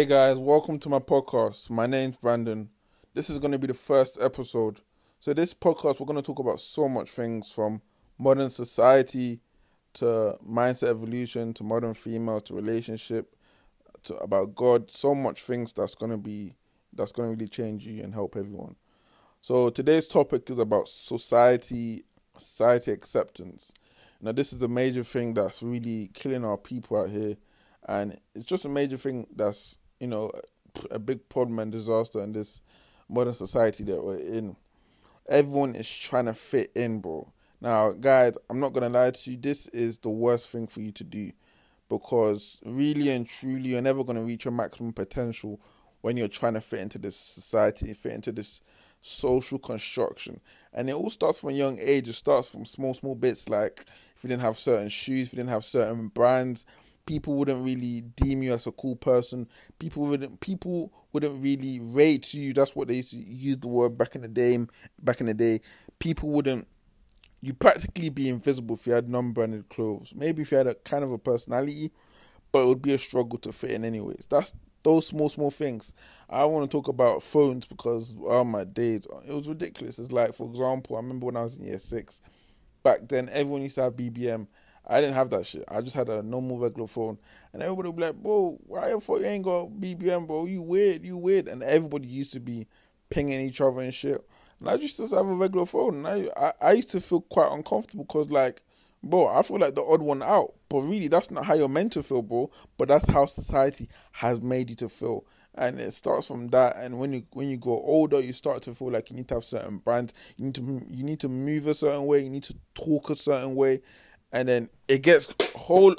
Hey guys, welcome to my podcast. My name's Brandon. This is going to be the first episode. So, this podcast, we're going to talk about so much things from modern society to mindset evolution to modern female to relationship to about God. So much things that's going to be that's going to really change you and help everyone. So, today's topic is about society, society acceptance. Now, this is a major thing that's really killing our people out here, and it's just a major thing that's you know, a big problem and disaster in this modern society that we're in. Everyone is trying to fit in, bro. Now, guys, I'm not gonna lie to you. This is the worst thing for you to do because really and truly, you're never gonna reach your maximum potential when you're trying to fit into this society, fit into this social construction. And it all starts from a young age. It starts from small, small bits like if you didn't have certain shoes, if you didn't have certain brands, people wouldn't really deem you as a cool person. People wouldn't people wouldn't really rate you. That's what they used to use the word back in the day. Back in the day, people wouldn't. You practically be invisible if you had non-branded clothes. Maybe if you had a kind of a personality, but it would be a struggle to fit in anyways. That's those small small things. I want to talk about phones because oh my days, it was ridiculous. It's like for example, I remember when I was in year six. Back then, everyone used to have BBM I didn't have that shit. I just had a normal regular phone. And everybody would be like, bro, why the fuck you ain't got BBM, bro? You weird, you weird. And everybody used to be pinging each other and shit. And I just just have a regular phone. And I, I, I used to feel quite uncomfortable because, like, bro, I feel like the odd one out. But really, that's not how you're meant to feel, bro. But that's how society has made you to feel. And it starts from that. And when you when you grow older, you start to feel like you need to have certain brands. You need to you need to move a certain way. You need to talk a certain way and then it gets whole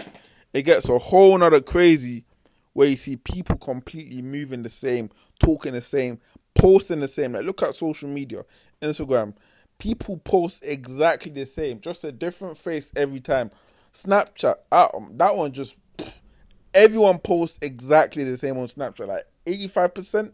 it gets a whole nother crazy where you see people completely moving the same, talking the same, posting the same. Like look at social media, Instagram. People post exactly the same, just a different face every time. Snapchat, um, that one just everyone posts exactly the same on Snapchat. Like eighty five percent,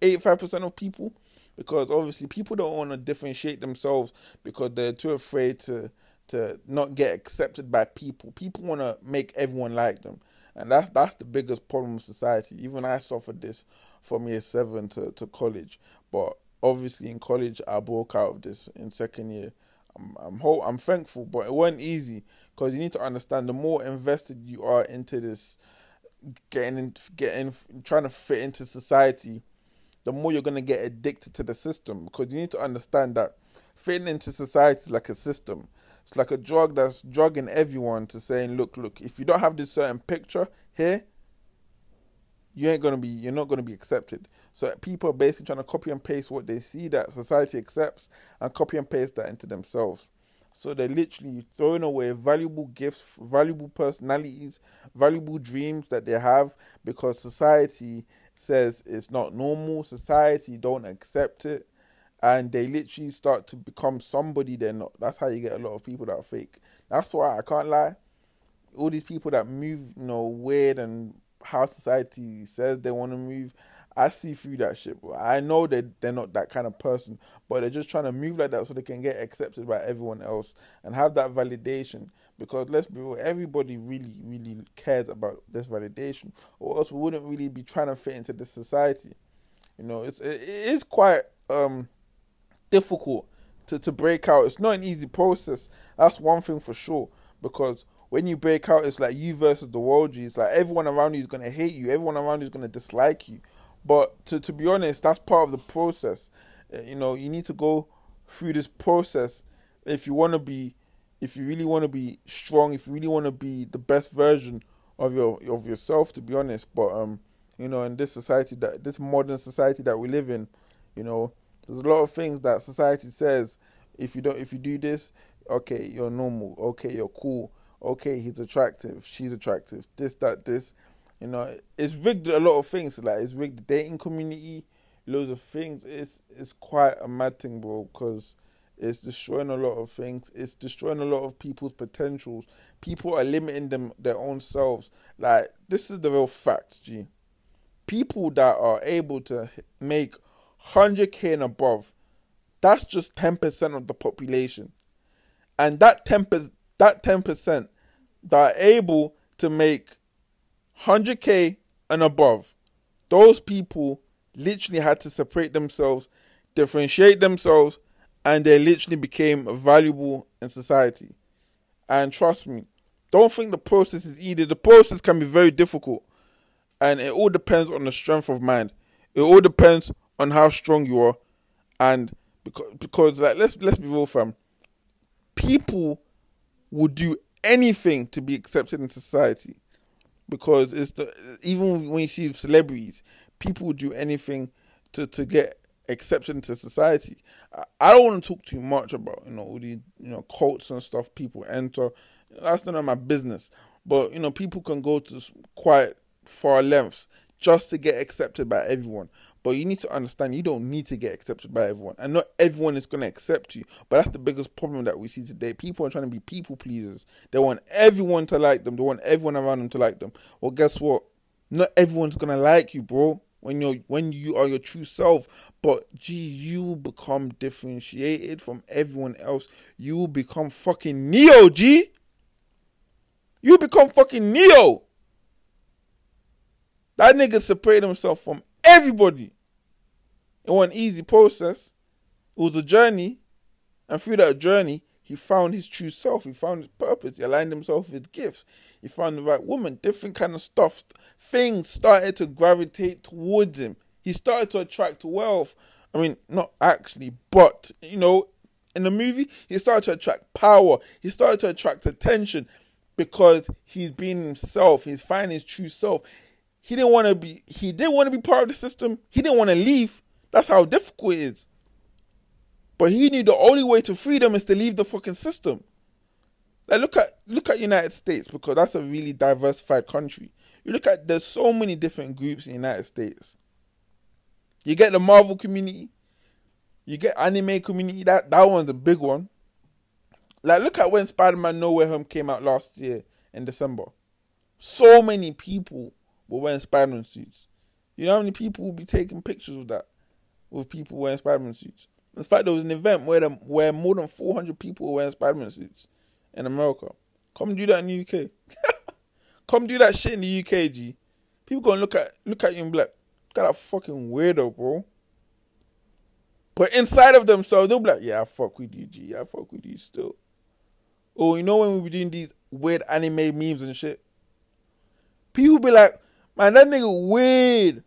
eighty five percent of people, because obviously people don't want to differentiate themselves because they're too afraid to to not get accepted by people. People want to make everyone like them, and that's that's the biggest problem of society. Even I suffered this from year seven to, to college, but obviously in college I broke out of this in second year. I'm I'm ho- I'm thankful, but it wasn't easy because you need to understand the more invested you are into this, getting in, getting trying to fit into society, the more you're gonna get addicted to the system because you need to understand that fitting into society is like a system it's like a drug that's drugging everyone to saying, look, look, if you don't have this certain picture here, you ain't gonna be you're not gonna be accepted. So people are basically trying to copy and paste what they see that society accepts and copy and paste that into themselves. So they're literally throwing away valuable gifts, valuable personalities, valuable dreams that they have because society says it's not normal. Society don't accept it and they literally start to become somebody they're not. That's how you get a lot of people that are fake. That's why I can't lie. All these people that move, you know, weird and how society says they want to move, I see through that shit. I know that they're not that kind of person, but they're just trying to move like that so they can get accepted by everyone else and have that validation. Because let's be real, everybody really, really cares about this validation, or else we wouldn't really be trying to fit into this society. You know, it's it is quite um difficult to, to break out. It's not an easy process. That's one thing for sure. Because when you break out, it's like you versus the world. You it's like everyone around you is gonna hate you. Everyone around you is gonna dislike you. But to to be honest, that's part of the process. Uh, you know, you need to go through this process if you want to be, if you really want to be strong, if you really want to be the best version of your of yourself. To be honest, but um, you know, in this society that this modern society that we live in, you know, there's a lot of things that society says if you don't if you do this, okay, you're normal, okay, you're cool, okay, he's attractive, she's attractive, this, that, this. You know, it's rigged a lot of things. Like it's rigged the dating community, loads of things. It's it's quite a mad thing, bro, because it's destroying a lot of things. It's destroying a lot of people's potentials. People are limiting them their own selves. Like this is the real facts, G. People that are able to make 100k and above, that's just 10% of the population. And that 10%, that 10% that are able to make 100k and above, those people literally had to separate themselves, differentiate themselves, and they literally became valuable in society. And trust me, don't think the process is easy. The process can be very difficult, and it all depends on the strength of mind. It all depends on how strong you are, and because because like let's let's be real, fam. People would do anything to be accepted in society, because it's the even when you see celebrities, people do anything to to get accepted into society. I, I don't want to talk too much about you know all the you know cults and stuff people enter. That's none of my business. But you know people can go to quite far lengths just to get accepted by everyone. But you need to understand you don't need to get accepted by everyone. And not everyone is going to accept you. But that's the biggest problem that we see today. People are trying to be people pleasers. They want everyone to like them. They want everyone around them to like them. Well, guess what? Not everyone's going to like you, bro when you're when you are your true self but gee you become differentiated from everyone else you become fucking neo g you become fucking neo that nigga separated himself from everybody it was an easy process it was a journey and through that journey he found his true self. He found his purpose. He aligned himself with gifts. He found the right woman. Different kind of stuff. Things started to gravitate towards him. He started to attract wealth. I mean, not actually, but you know, in the movie, he started to attract power. He started to attract attention because he's being himself. He's finding his true self. He didn't want to be. He didn't want to be part of the system. He didn't want to leave. That's how difficult it is. But he knew the only way to freedom is to leave the fucking system. Like look at look at United States because that's a really diversified country. You look at there's so many different groups in United States. You get the Marvel community, you get anime community. That that one's a big one. Like look at when Spider-Man No Way Home came out last year in December. So many people were wearing Spider-Man suits. You know how many people will be taking pictures of that with people wearing Spider-Man suits? In fact, there was an event where the, where more than 400 people were wearing Spider-Man suits in America. Come do that in the UK. Come do that shit in the UK, G. People gonna look at look at you and be like, got a fucking weirdo, bro. But inside of themselves, they'll be like, yeah, I fuck with you, G. I fuck with you still. Oh, you know when we be doing these weird anime memes and shit? People be like, man, that nigga weird.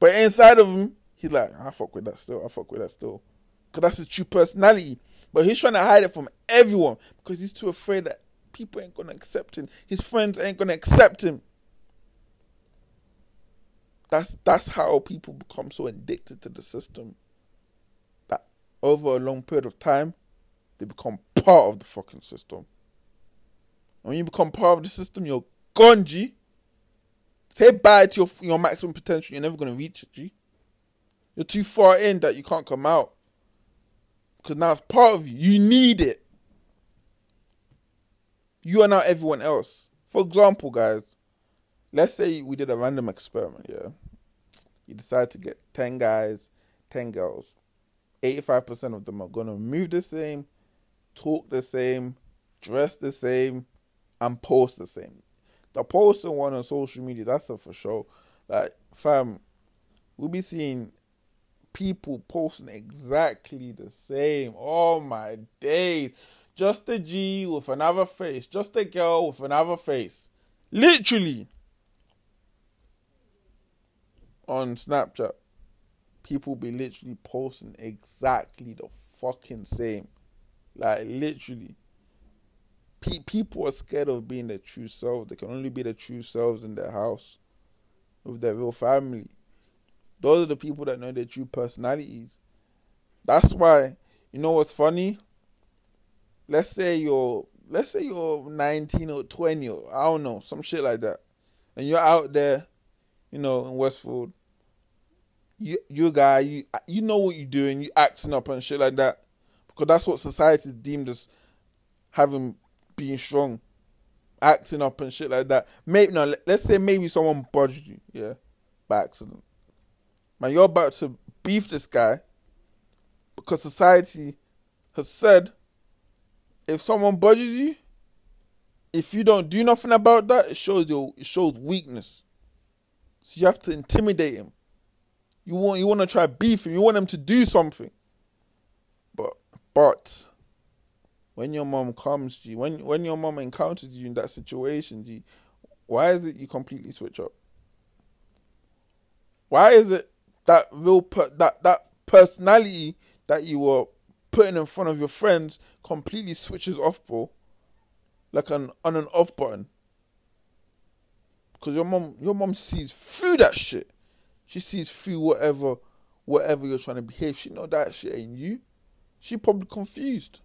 But inside of him, he's like, I fuck with that still. I fuck with that still because that's his true personality. But he's trying to hide it from everyone because he's too afraid that people ain't gonna accept him. His friends ain't gonna accept him. That's that's how people become so addicted to the system that over a long period of time they become part of the fucking system. And when you become part of the system, you're gone, G. Say bye to your your maximum potential. You're never gonna reach it, G. You're too far in that you can't come out because now it's part of you. You need it. You are now everyone else. For example, guys, let's say we did a random experiment, yeah. You decide to get 10 guys, 10 girls. 85% of them are to move the same, talk the same, dress the same, and post the same. The posting one on social media, that's a for sure. Like, fam, we'll be seeing people posting exactly the same. Oh my days. Just a G with another face. Just a girl with another face. Literally. On Snapchat, people be literally posting exactly the fucking same. Like, literally. Pe- people are scared of being their true selves. They can only be their true selves in their house with their real family. Those are the people that know their true personalities. That's why, you know what's funny? Let's say you're let's say you're 19 or 20 or I don't know, some shit like that. And you're out there, you know, in Westfield. You you a guy, you you know what you're doing, you acting up and shit like that. Because that's what society deemed as having being strong. Acting up and shit like that. Maybe no, let's say maybe someone budged you, yeah, by accident. Man, you're about to beef this guy because society has said if someone budges you, if you don't do nothing about that, it shows your it shows weakness. So you have to intimidate him. You want you want to try beef him. You want him to do something. But but when your mom comes you, when when your mom encounters you in that situation, G, why is it you completely switch up? Why is it that real per, that that personality that you were putting in front of your friends completely switches off, bro? Like an on and off button. Cause your mom your mom sees through that shit. She sees through whatever whatever you're trying to behave. She know that shit ain't you. She probably confused.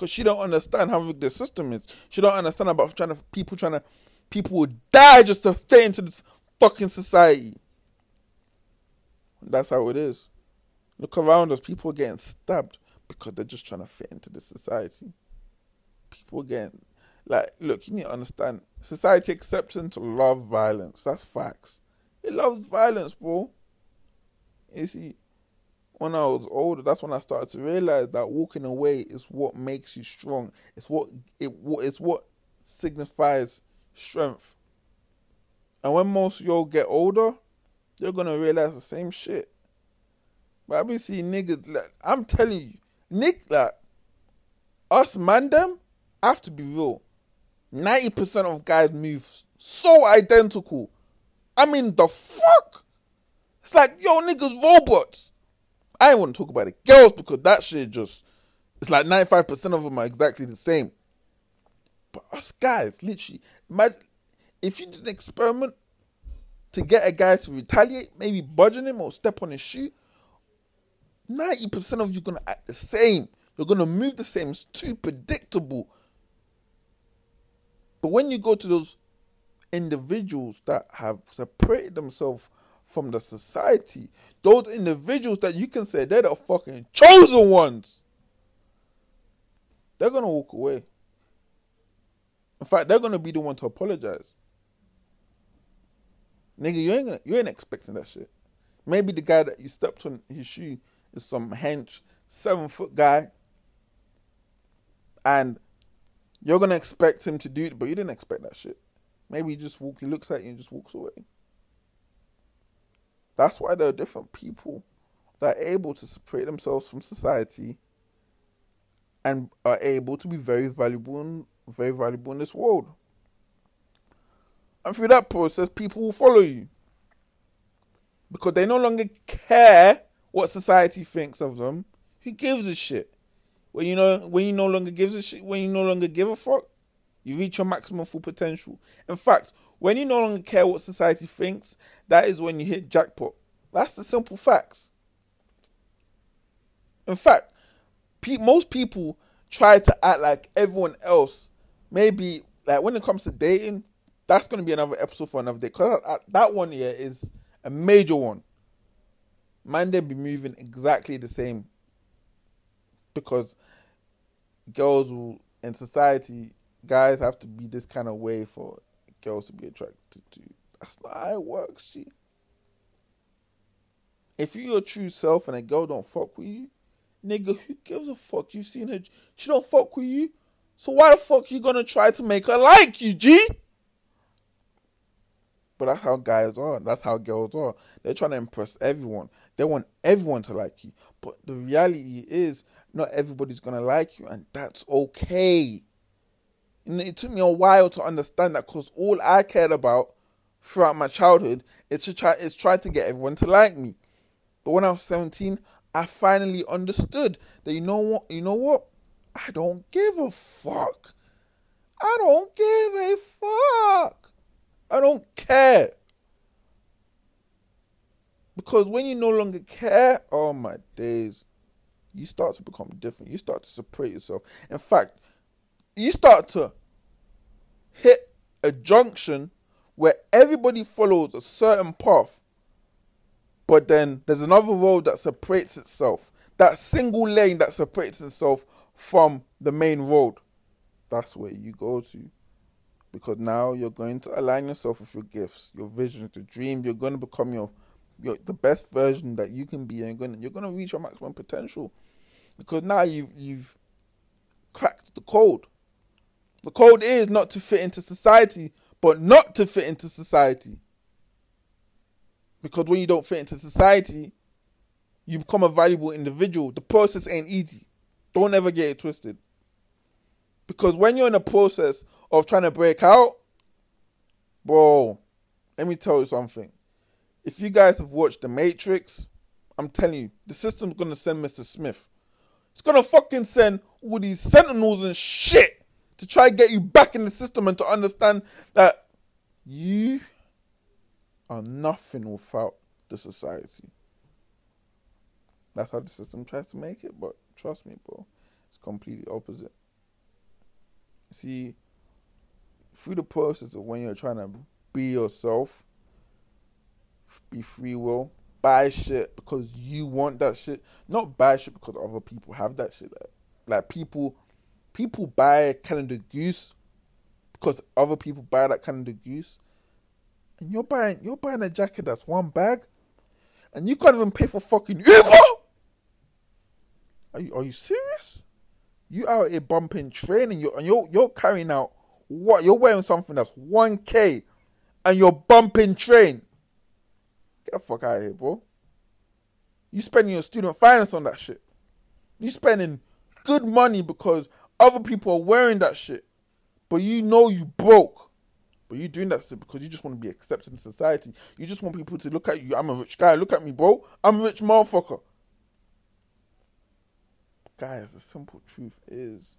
Cause she don't understand how the system is. She don't understand about trying to people trying to people will die just to fit into this fucking society. That's how it is. Look around us, people are getting stabbed because they're just trying to fit into this society. People getting like look, you need to understand society acceptance love violence. That's facts. It loves violence, bro. You see, when I was older, that's when I started to realize that walking away is what makes you strong. It's what it it's what signifies strength. And when most y'all get older, you're gonna realize the same shit. But I be seeing niggas like I'm telling you, Nick like us man them I have to be real. Ninety percent of guys move so identical. I mean the fuck? It's like yo niggas robots. I want to talk about the girls because that shit just it's like ninety five percent of them are exactly the same. But us guys, literally, imagine if you did an experiment to get a guy to retaliate, maybe budging him or step on his shoe, 90% of you are gonna act the same. You're gonna move the same. It's too predictable. But when you go to those individuals that have separated themselves from the society, those individuals that you can say they're the fucking chosen ones, they're gonna walk away. In fact, they're gonna be the one to apologize. Nigga, you ain't gonna, you ain't expecting that shit. Maybe the guy that you stepped on his shoe is some hench, seven foot guy, and you're gonna expect him to do it, but you didn't expect that shit. Maybe he just walk, he looks at you and just walks away. That's why there are different people that are able to separate themselves from society and are able to be very valuable and very valuable in this world. And through that process, people will follow you. Because they no longer care what society thinks of them. Who gives a shit? When you know when you no longer gives a shit, when you no longer give a fuck, you reach your maximum full potential. In fact, when you no longer care what society thinks, that is when you hit jackpot. That's the simple facts. In fact, pe- most people try to act like everyone else. Maybe like when it comes to dating, that's going to be another episode for another day. Because that one here is a major one. Man, they be moving exactly the same. Because girls will, in society, guys have to be this kind of way for girls to be attracted to. That's not how it works, G. If you're your true self and a girl don't fuck with you, nigga, who gives a fuck? You seen her, she don't fuck with you. So why the fuck you gonna try to make her like you, G? But that's how guys are. That's how girls are. They're trying to impress everyone. They want everyone to like you. But the reality is, not everybody's gonna like you, and that's okay. And it took me a while to understand that because all I cared about throughout my childhood is to try is try to get everyone to like me. But when I was 17, I finally understood that you know what you know what? I don't give a fuck. I don't give a fuck. I don't care. Because when you no longer care, oh my days, you start to become different. You start to separate yourself. In fact, you start to hit a junction where everybody follows a certain path, but then there's another road that separates itself. That single lane that separates itself from the main road. That's where you go to because now you're going to align yourself with your gifts, your vision, your dream. You're going to become your, your the best version that you can be, and you're going to, you're going to reach your maximum potential because now you've you've cracked the code. The code is not to fit into society, but not to fit into society. Because when you don't fit into society, you become a valuable individual. The process ain't easy. Don't ever get it twisted. Because when you're in a process of trying to break out, bro, let me tell you something. If you guys have watched The Matrix, I'm telling you, the system's gonna send Mr. Smith. It's gonna fucking send all these sentinels and shit to try and get you back in the system and to understand that you are nothing without the society. That's how the system tries to make it, but trust me, bro, it's completely opposite. See, through the process of when you're trying to be yourself, be free will, buy shit because you want that shit, not buy shit because other people have that shit. Like, like people, people buy Canada Goose because other people buy that Canada Goose, and you're buying you're buying a jacket that's one bag, and you can't even pay for fucking Uber. Are you are you serious? You out here bumping train and you're and you're you're carrying out what you're wearing something that's one k, and you're bumping train. Get the fuck out of here, bro. You spending your student finance on that shit. You spending good money because other people are wearing that shit, but you know you broke. But you're doing that shit because you just want to be accepted in society. You just want people to look at you. I'm a rich guy. Look at me, bro. I'm a rich motherfucker. Guys, the simple truth is,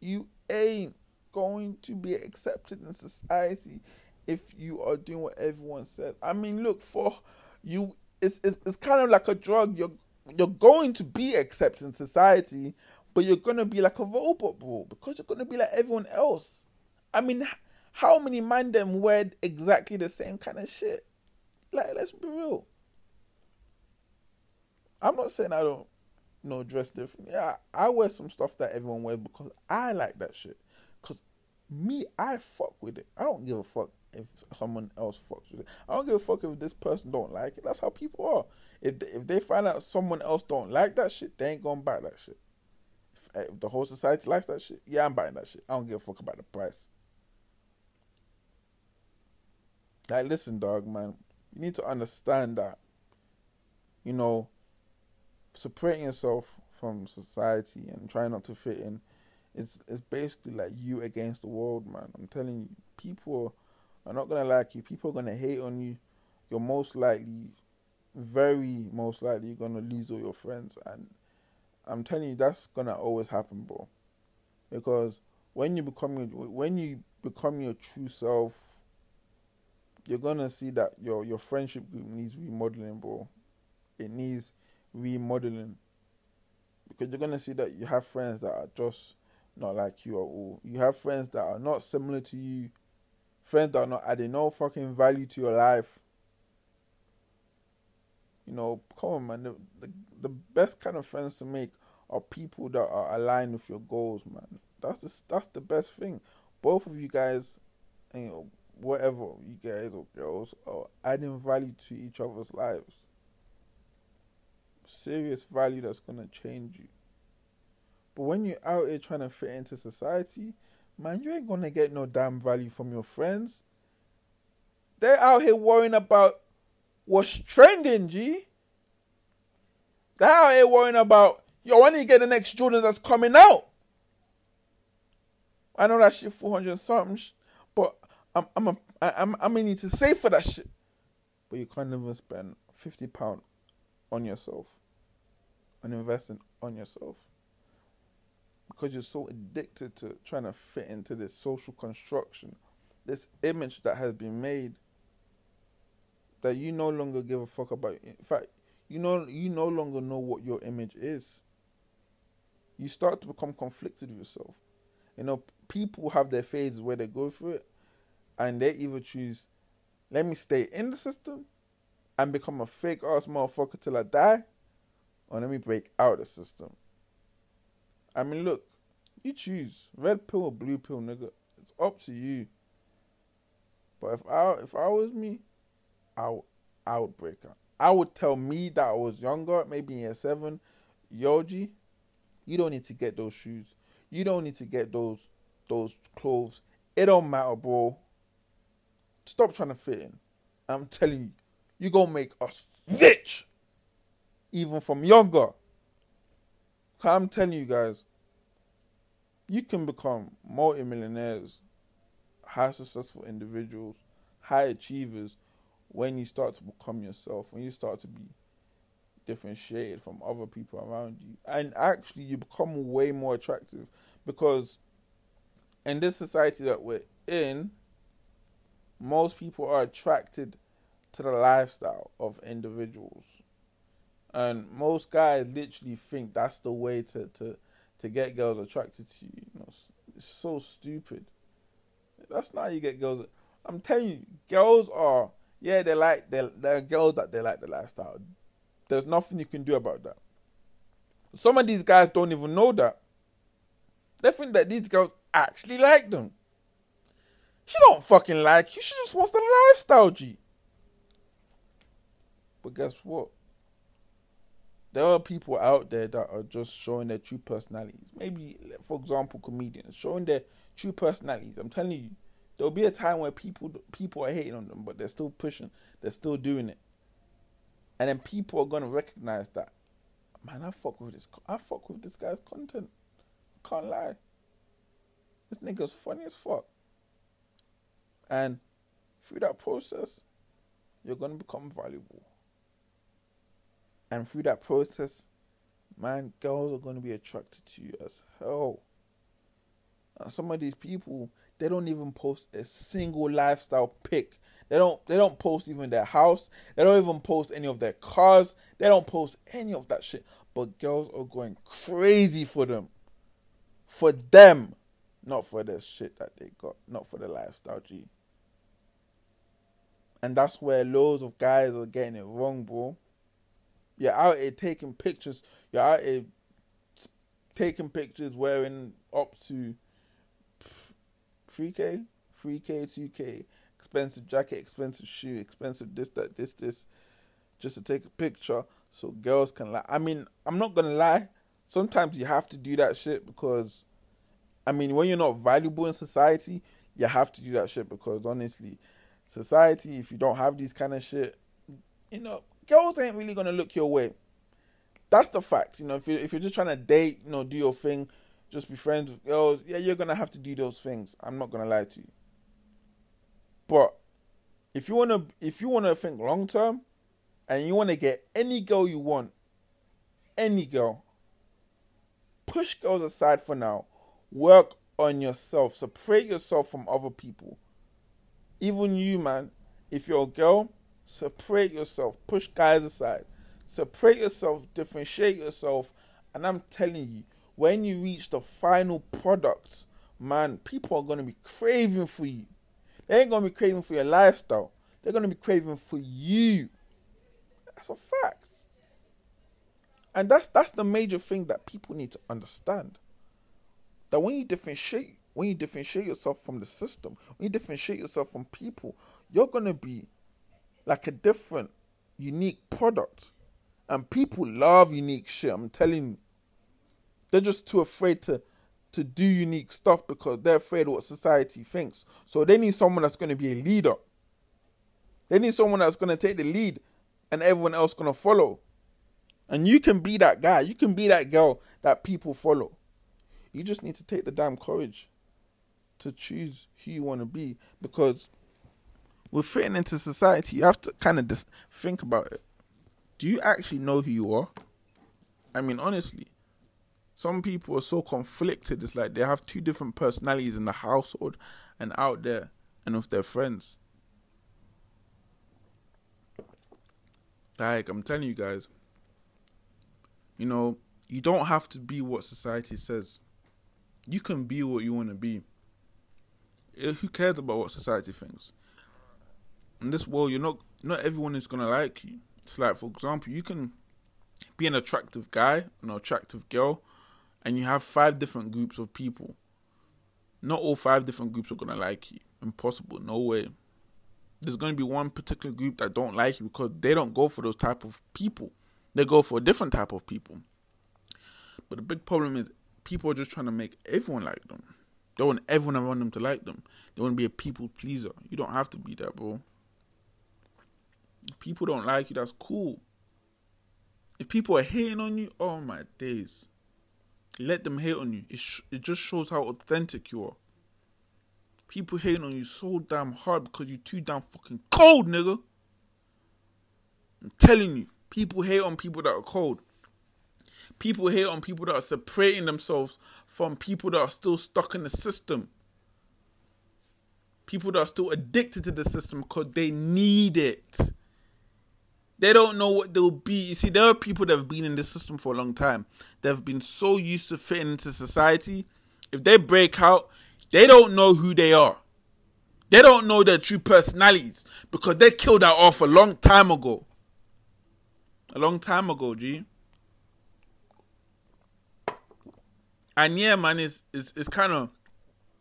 you ain't going to be accepted in society if you are doing what everyone said. I mean, look for you. It's it's, it's kind of like a drug. You're you're going to be accepted in society, but you're gonna be like a robot, bro, because you're gonna be like everyone else. I mean, how many man them wear exactly the same kind of shit? Like, let's be real. I'm not saying I don't know dress different. Yeah, I wear some stuff that everyone wears because I like that shit. Cause me, I fuck with it. I don't give a fuck if someone else fucks with it. I don't give a fuck if this person don't like it. That's how people are. If they, if they find out someone else don't like that shit, they ain't gonna buy that shit. If, if the whole society likes that shit, yeah, I'm buying that shit. I don't give a fuck about the price. Like, listen, dog, man. You need to understand that, you know, separating yourself from society and trying not to fit in, it's it's basically like you against the world, man. I'm telling you, people are not gonna like you. People are gonna hate on you. You're most likely, very most likely, you're gonna lose all your friends, and I'm telling you, that's gonna always happen, bro. Because when you become your when you become your true self you're gonna see that your your friendship group needs remodeling, bro. It needs remodeling because you're gonna see that you have friends that are just not like you at all. You have friends that are not similar to you, friends that are not adding no fucking value to your life. You know, come on, man. The, the, the best kind of friends to make are people that are aligned with your goals, man. That's the, that's the best thing. Both of you guys, you know, whatever you guys or girls are adding value to each other's lives. Serious value that's gonna change you. But when you're out here trying to fit into society, man, you ain't gonna get no damn value from your friends. They're out here worrying about what's trending, G. They're out here worrying about, yo, when you get the next Jordan that's coming out. I know that shit 400 something, but I'm I'm a, I'm I'm gonna need to save for that shit. But you can't even spend fifty pound on yourself and investing on yourself because you're so addicted to trying to fit into this social construction, this image that has been made that you no longer give a fuck about. In fact, you know you no longer know what your image is. You start to become conflicted with yourself. You know, people have their phases where they go through it, and they either choose, let me stay in the system and become a fake ass motherfucker till I die, or let me break out of the system. I mean, look, you choose red pill or blue pill, nigga. It's up to you. But if I if I was me, I would. I would tell me that I was younger, maybe in year seven, Yoji, you don't need to get those shoes. You don't need to get those those clothes. It don't matter, bro. Stop trying to fit in. I'm telling you, you gonna make us rich, even from younger. I'm telling you guys, you can become multi-millionaires, high successful individuals, high achievers when you start to become yourself, when you start to be differentiated from other people around you. And actually you become way more attractive because in this society that we're in, most people are attracted to the lifestyle of individuals. And most guys literally think that's the way to, to, to get girls attracted to you. you know, it's, so stupid. That's not how you get girls. I'm telling you, girls are yeah, they like they they're girls that they like the lifestyle. There's nothing you can do about that. Some of these guys don't even know that. They think that these girls actually like them. She don't fucking like you. She just wants the lifestyle, G. But guess what? There are people out there that are just showing their true personalities. Maybe, for example, comedians showing their true personalities. I'm telling you, there'll be a time where people people are hating on them, but they're still pushing. They're still doing it, and then people are gonna recognize that. Man, I fuck with this. I fuck with this guy's content. Can't lie. This nigga's funny as fuck. And through that process, you're gonna become valuable. And through that process, man, girls are gonna be attracted to you as hell. And some of these people, they don't even post a single lifestyle pic. They don't they don't post even their house. They don't even post any of their cars. They don't post any of that shit. But girls are going crazy for them. For them. Not for the shit that they got. Not for the lifestyle G. And that's where loads of guys are getting it wrong, bro. You're out here taking pictures. You're out here taking pictures wearing up to 3K, 3K, 2K, expensive jacket, expensive shoe, expensive this, that, this, this, just to take a picture so girls can like. I mean, I'm not gonna lie. Sometimes you have to do that shit because, I mean, when you're not valuable in society, you have to do that shit because honestly, society, if you don't have these kind of shit, you know, girls ain't really gonna look your way. That's the fact. You know, if you if you're just trying to date, you know, do your thing, just be friends with girls, yeah, you're gonna have to do those things. I'm not gonna lie to you. But if you wanna if you wanna think long term and you wanna get any girl you want, any girl, push girls aside for now. Work on yourself. Separate yourself from other people. Even you, man, if you're a girl, separate yourself. Push guys aside. Separate yourself, differentiate yourself. And I'm telling you, when you reach the final product, man, people are gonna be craving for you. They ain't gonna be craving for your lifestyle. They're gonna be craving for you. That's a fact. And that's that's the major thing that people need to understand. That when you differentiate, when you differentiate yourself from the system, when you differentiate yourself from people, you're gonna be like a different, unique product. And people love unique shit. I'm telling you. They're just too afraid to to do unique stuff because they're afraid of what society thinks. So they need someone that's going to be a leader. They need someone that's going to take the lead and everyone else going to follow. And you can be that guy. You can be that girl that people follow. You just need to take the damn courage to choose who you want to be because with fitting into society, you have to kind of just think about it. Do you actually know who you are? I mean, honestly, some people are so conflicted. It's like they have two different personalities in the household and out there and with their friends. Like, I'm telling you guys, you know, you don't have to be what society says. You can be what you want to be. Eh, who cares about what society thinks? In this world, you're not. Not everyone is gonna like you. It's like, for example, you can be an attractive guy, an attractive girl, and you have five different groups of people. Not all five different groups are gonna like you. Impossible. No way. There's gonna be one particular group that don't like you because they don't go for those type of people. They go for a different type of people. But the big problem is people are just trying to make everyone like them. They want everyone around them to like them. They want to be a people pleaser. You don't have to be that, bro. If people don't like you, that's cool. If people are hating on you, oh my days. Let them hate on you. It, sh- it just shows how authentic you are. People hating on you so damn hard because you're too damn fucking cold, nigga. I'm telling you, people hate on people that are cold. People hate on people that are separating themselves from people that are still stuck in the system. People that are still addicted to the system because they need it. They don't know what they'll be. You see, there are people that have been in this system for a long time. They've been so used to fitting into society. If they break out, they don't know who they are. They don't know their true personalities because they killed that off a long time ago. A long time ago, G. And yeah, man, it's it's, it's kind of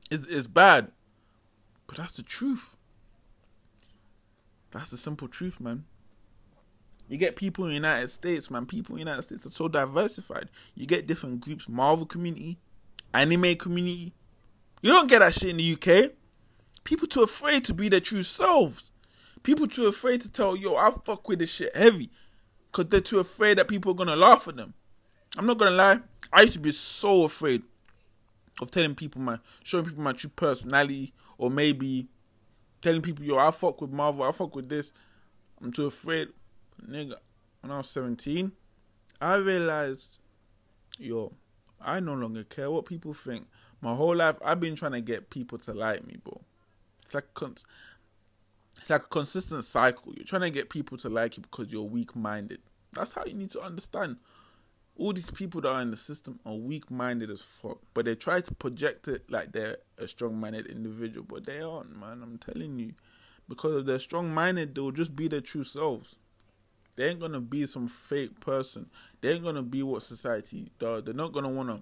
it's it's bad, but that's the truth. That's the simple truth, man. You get people in the United States, man. People in the United States are so diversified. You get different groups, Marvel community, anime community. You don't get that shit in the UK. People too afraid to be their true selves. People too afraid to tell, yo, I fuck with this shit heavy. Cause they're too afraid that people are gonna laugh at them. I'm not gonna lie. I used to be so afraid of telling people my showing people my true personality or maybe telling people, yo, I fuck with Marvel, I fuck with this. I'm too afraid. Nigga, when I was 17, I realized, yo, I no longer care what people think. My whole life, I've been trying to get people to like me, bro. It's like it's like a consistent cycle. You're trying to get people to like you because you're weak minded. That's how you need to understand. All these people that are in the system are weak minded as fuck, but they try to project it like they're a strong minded individual, but they aren't, man. I'm telling you. Because if they're strong minded, they'll just be their true selves. They ain't gonna be some fake person. They ain't gonna be what society does. They're not gonna wanna.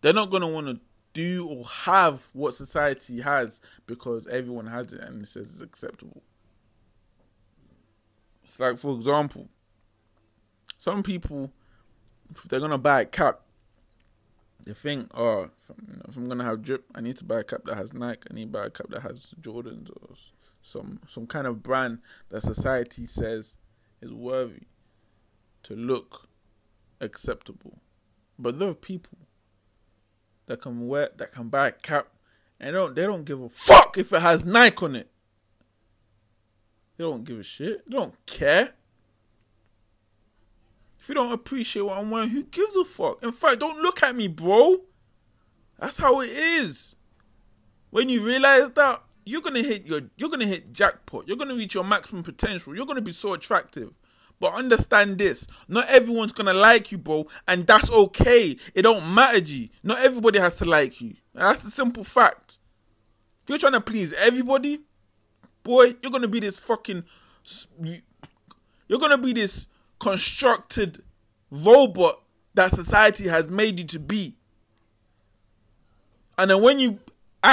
They're not gonna wanna do or have what society has because everyone has it and it says it's acceptable. It's like, for example, some people, if they're gonna buy a cap, they think, oh, if I'm, you know, if I'm, gonna have drip, I need to buy a cap that has Nike. I need to buy a cap that has Jordans or some some kind of brand that society says is worthy to look acceptable. But there are people that can wear that can buy a cap and don't they don't give a fuck if it has Nike on it. They don't give a shit. They don't care. If you don't appreciate what I'm wearing, who gives a fuck? In fact, don't look at me, bro. That's how it is. When you realize that, you're gonna hit your you're gonna hit jackpot. You're gonna reach your maximum potential. You're gonna be so attractive. But understand this: not everyone's gonna like you, bro, and that's okay. It don't matter, G. Not everybody has to like you. That's a simple fact. If you're trying to please everybody, boy, you're gonna be this fucking. You're gonna be this constructed robot that society has made you to be. And then when you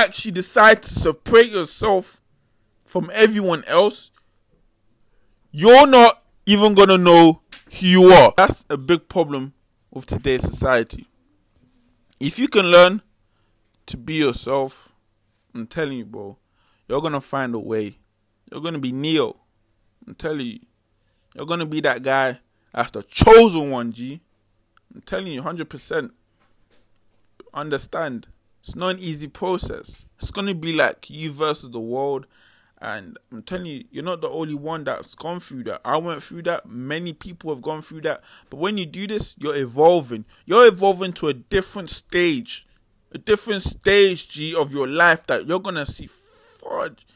actually decide to separate yourself from everyone else, you're not even gonna know who you are. That's a big problem of today's society. If you can learn to be yourself, I'm telling you, bro, you're gonna find a way. You're gonna be Neo. I'm telling you. You're gonna be that guy that's the chosen one, G. I'm telling you, 100%. Understand. It's not an easy process. It's gonna be like you versus the world and I'm telling you, you're not the only one that's gone through that. I went through that. Many people have gone through that. But when you do this, you're evolving. You're evolving to a different stage. A different stage, G, of your life that you're going to see, fudge,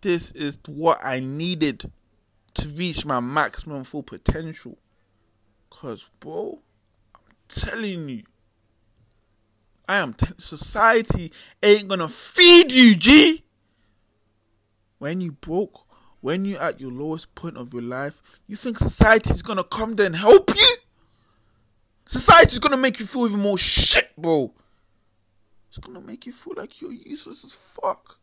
this is what I needed to reach my maximum full potential. Because, bro, I'm telling you, I am, t- society ain't to feed you, G when you broke, when you're at your lowest point of your life, you think society is gonna come there and help you? Society is gonna make you feel even more shit, bro. It's gonna make you feel like you're useless as fuck.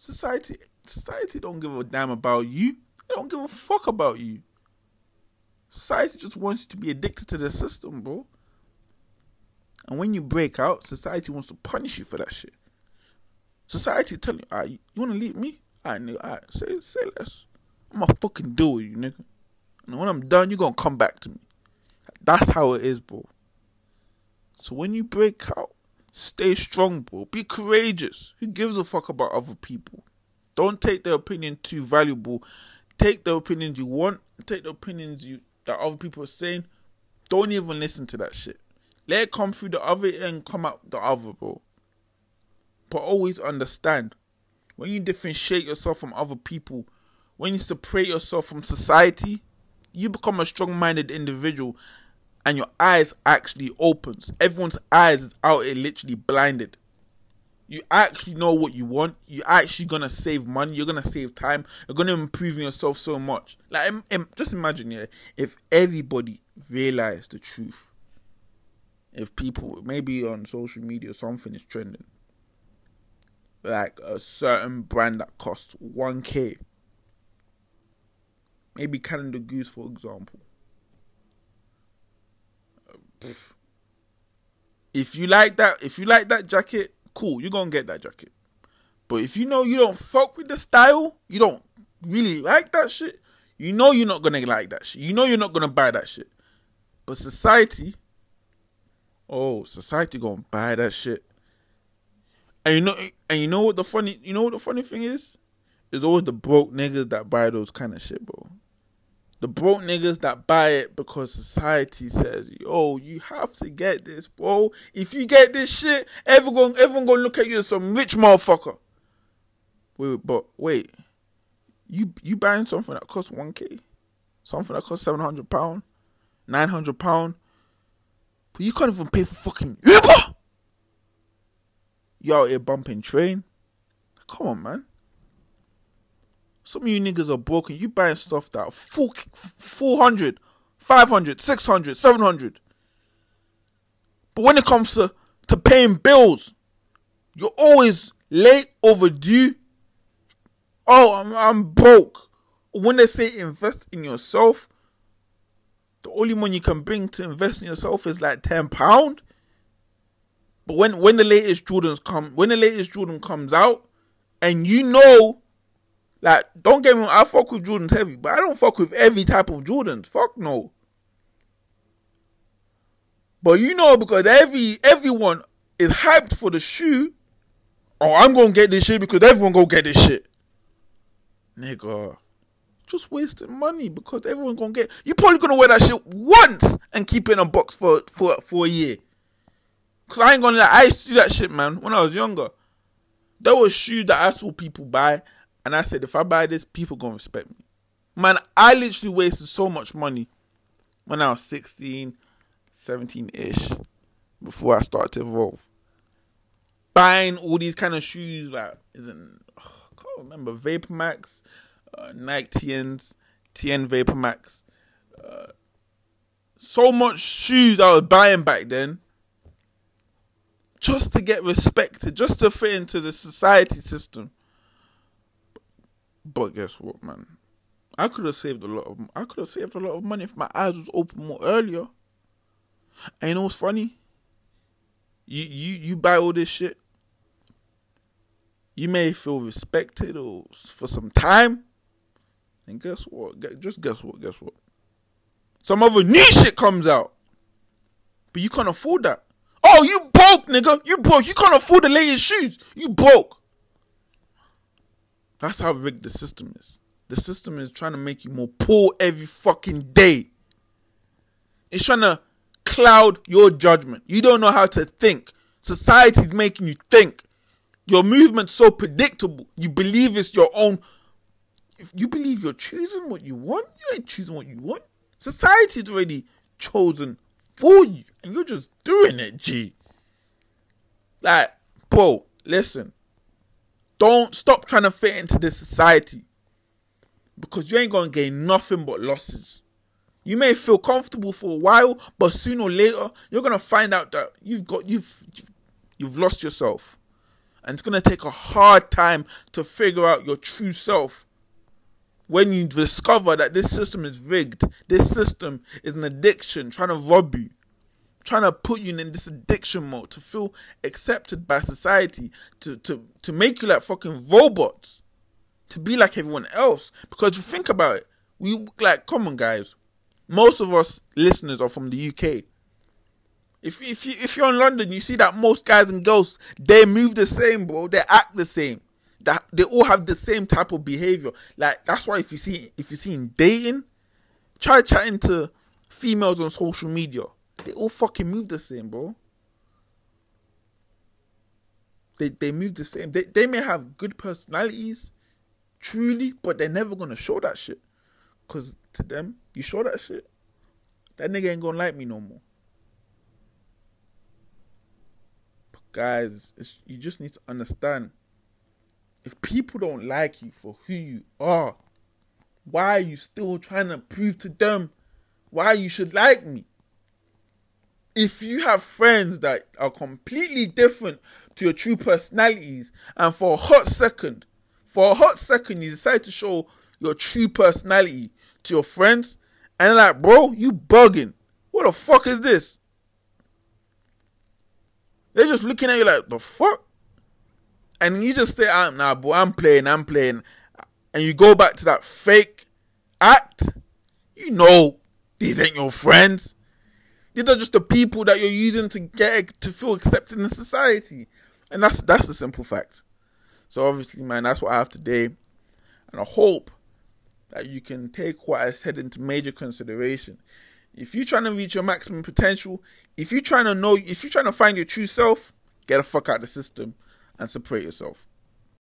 Society, society don't give a damn about you. They don't give a fuck about you. Society just wants you to be addicted to the system, bro. And when you break out, society wants to punish you for that shit. Society telling you, right, you want to leave me? I knew. All right, say say less. I'm gonna fucking deal with you, nigga. And when I'm done, you're gonna come back to me. That's how it is, bro. So when you break out, stay strong, bro. Be courageous. Who gives a fuck about other people? Don't take their opinion too valuable. Take the opinions you want. Take the opinions you that other people are saying. Don't even listen to that shit. Let it come through the other and come out the other, bro. But always understand when you differentiate yourself from other people, when you separate yourself from society, you become a strong-minded individual and your eyes actually opens. Everyone's eyes is out here literally blinded. You actually know what you want. You're actually gonna save money. You're gonna save time. You're gonna improve yourself so much. Like, just imagine, yeah, if everybody realized the truth. If people, maybe on social media, something is trending, like a certain brand that costs 1k. Maybe Canada Goose, for example. If you like that, if you like that jacket, cool, you're gonna get that jacket. But if you know you don't fuck with the style, you don't really like that shit, you know you're not gonna like that shit. You know you're not gonna buy that shit. But society, oh, society gonna buy that shit. And you know, and you know what the funny, you know what the funny thing is? It's always the broke niggas that buy those kind of shit, bro. The broke niggas that buy it because society says, "Yo, you have to get this, bro. If you get this shit, everyone, everyone gonna look at you as some rich motherfucker." Wait, but wait, you you buying something that costs one k, something that costs seven hundred pound, nine hundred pound, but you can't even pay for fucking Uber. You're out here bumping train? Come on, man. Some of you niggas are broken. You buying stuff that 400, 500, 600, 700. But when it comes to, to paying bills, you're always late, overdue. Oh, I'm, I'm broke. When they say invest in yourself, the only money you can bring to invest in yourself is like ten pound. But when when the latest Jordans come, when the latest Jordan comes out, and you know, like, don't get me wrong, I fuck with Jordans heavy, but I don't fuck with every type of Jordans. Fuck no. But you know, because every everyone is hyped for the shoe. Oh, I'm gonna get this shit because everyone gonna get this shit. Nigga just wasting money because everyone's gonna get. You probably gonna wear that shit once and keep it in a box for for for a year. Cause I ain't gonna lie, I used to do that shit, man. When I was younger, there was shoes that I saw people buy, and I said, if I buy this, people gonna respect me. Man, I literally wasted so much money when I was 16, 17 ish, before I started to evolve. Buying all these kind of shoes, like, isn't, I can't remember, Vapor Max, uh, Nike TNs, TN Vapor Max. Uh, so much shoes I was buying back then just to get respected, just to fit into the society system. But guess what, man? I could have saved a lot of I could have saved a lot of money if my eyes was open more earlier. And you know what's funny? You you you buy all this shit. You may feel respected or for some time. And guess what? Just guess what? Guess what? Some other new shit comes out. But you can't afford that. Oh, you broke, nigga. You broke. You can't afford the latest shoes. You broke. That's how rigged the system is. The system is trying to make you more poor every fucking day. It's trying to cloud your judgment. You don't know how to think. Society's making you think. Your movement's so predictable. You believe it's your own. If you believe you're choosing what you want, you ain't choosing what you want. Society's already chosen for you, and you're just doing it, G. Like, bro, listen. Don't stop trying to fit into this society because you ain't gonna gain nothing but losses. You may feel comfortable for a while, but sooner or later you're gonna find out that you've got you've you've lost yourself, and it's gonna take a hard time to figure out your true self. When you discover that this system is rigged, this system is an addiction trying to rob you, trying to put you in this addiction mode to feel accepted by society, to to to make you like fucking robots. to be like everyone else. Because you think about it, we like, come on, guys. Most of us listeners are from the UK. If if you if you're in London, you see that most guys and girls they move the same, bro. They act the same. That they all have the same type of behavior. Like that's why if you see if you see in dating, try chatting to females on social media. They all fucking move the same, bro. They they move the same. They they may have good personalities, truly, but they're never gonna show that shit. Cause to them, you show that shit, that nigga ain't gonna like me no more. But guys, you just need to understand. If people don't like you for who you are, why are you still trying to prove to them why you should like me? If you have friends that are completely different to your true personalities, and for a hot second, for a hot second, you decide to show your true personality to your friends, and they're like, bro, you bugging. What the fuck is this? They're just looking at you like, the fuck? And you just say, ah, nah, boy, I'm playing, I'm playing. And you go back to that fake act. You know, these ain't your friends. These are just the people that you're using to get to feel accepted in society. And that's that's the simple fact. So obviously, man, that's what I have today. And I hope that you can take what I said into major consideration. If you're trying to reach your maximum potential, if you're trying to know, if you're trying to find your true self, get the fuck out of the system and separate yourself.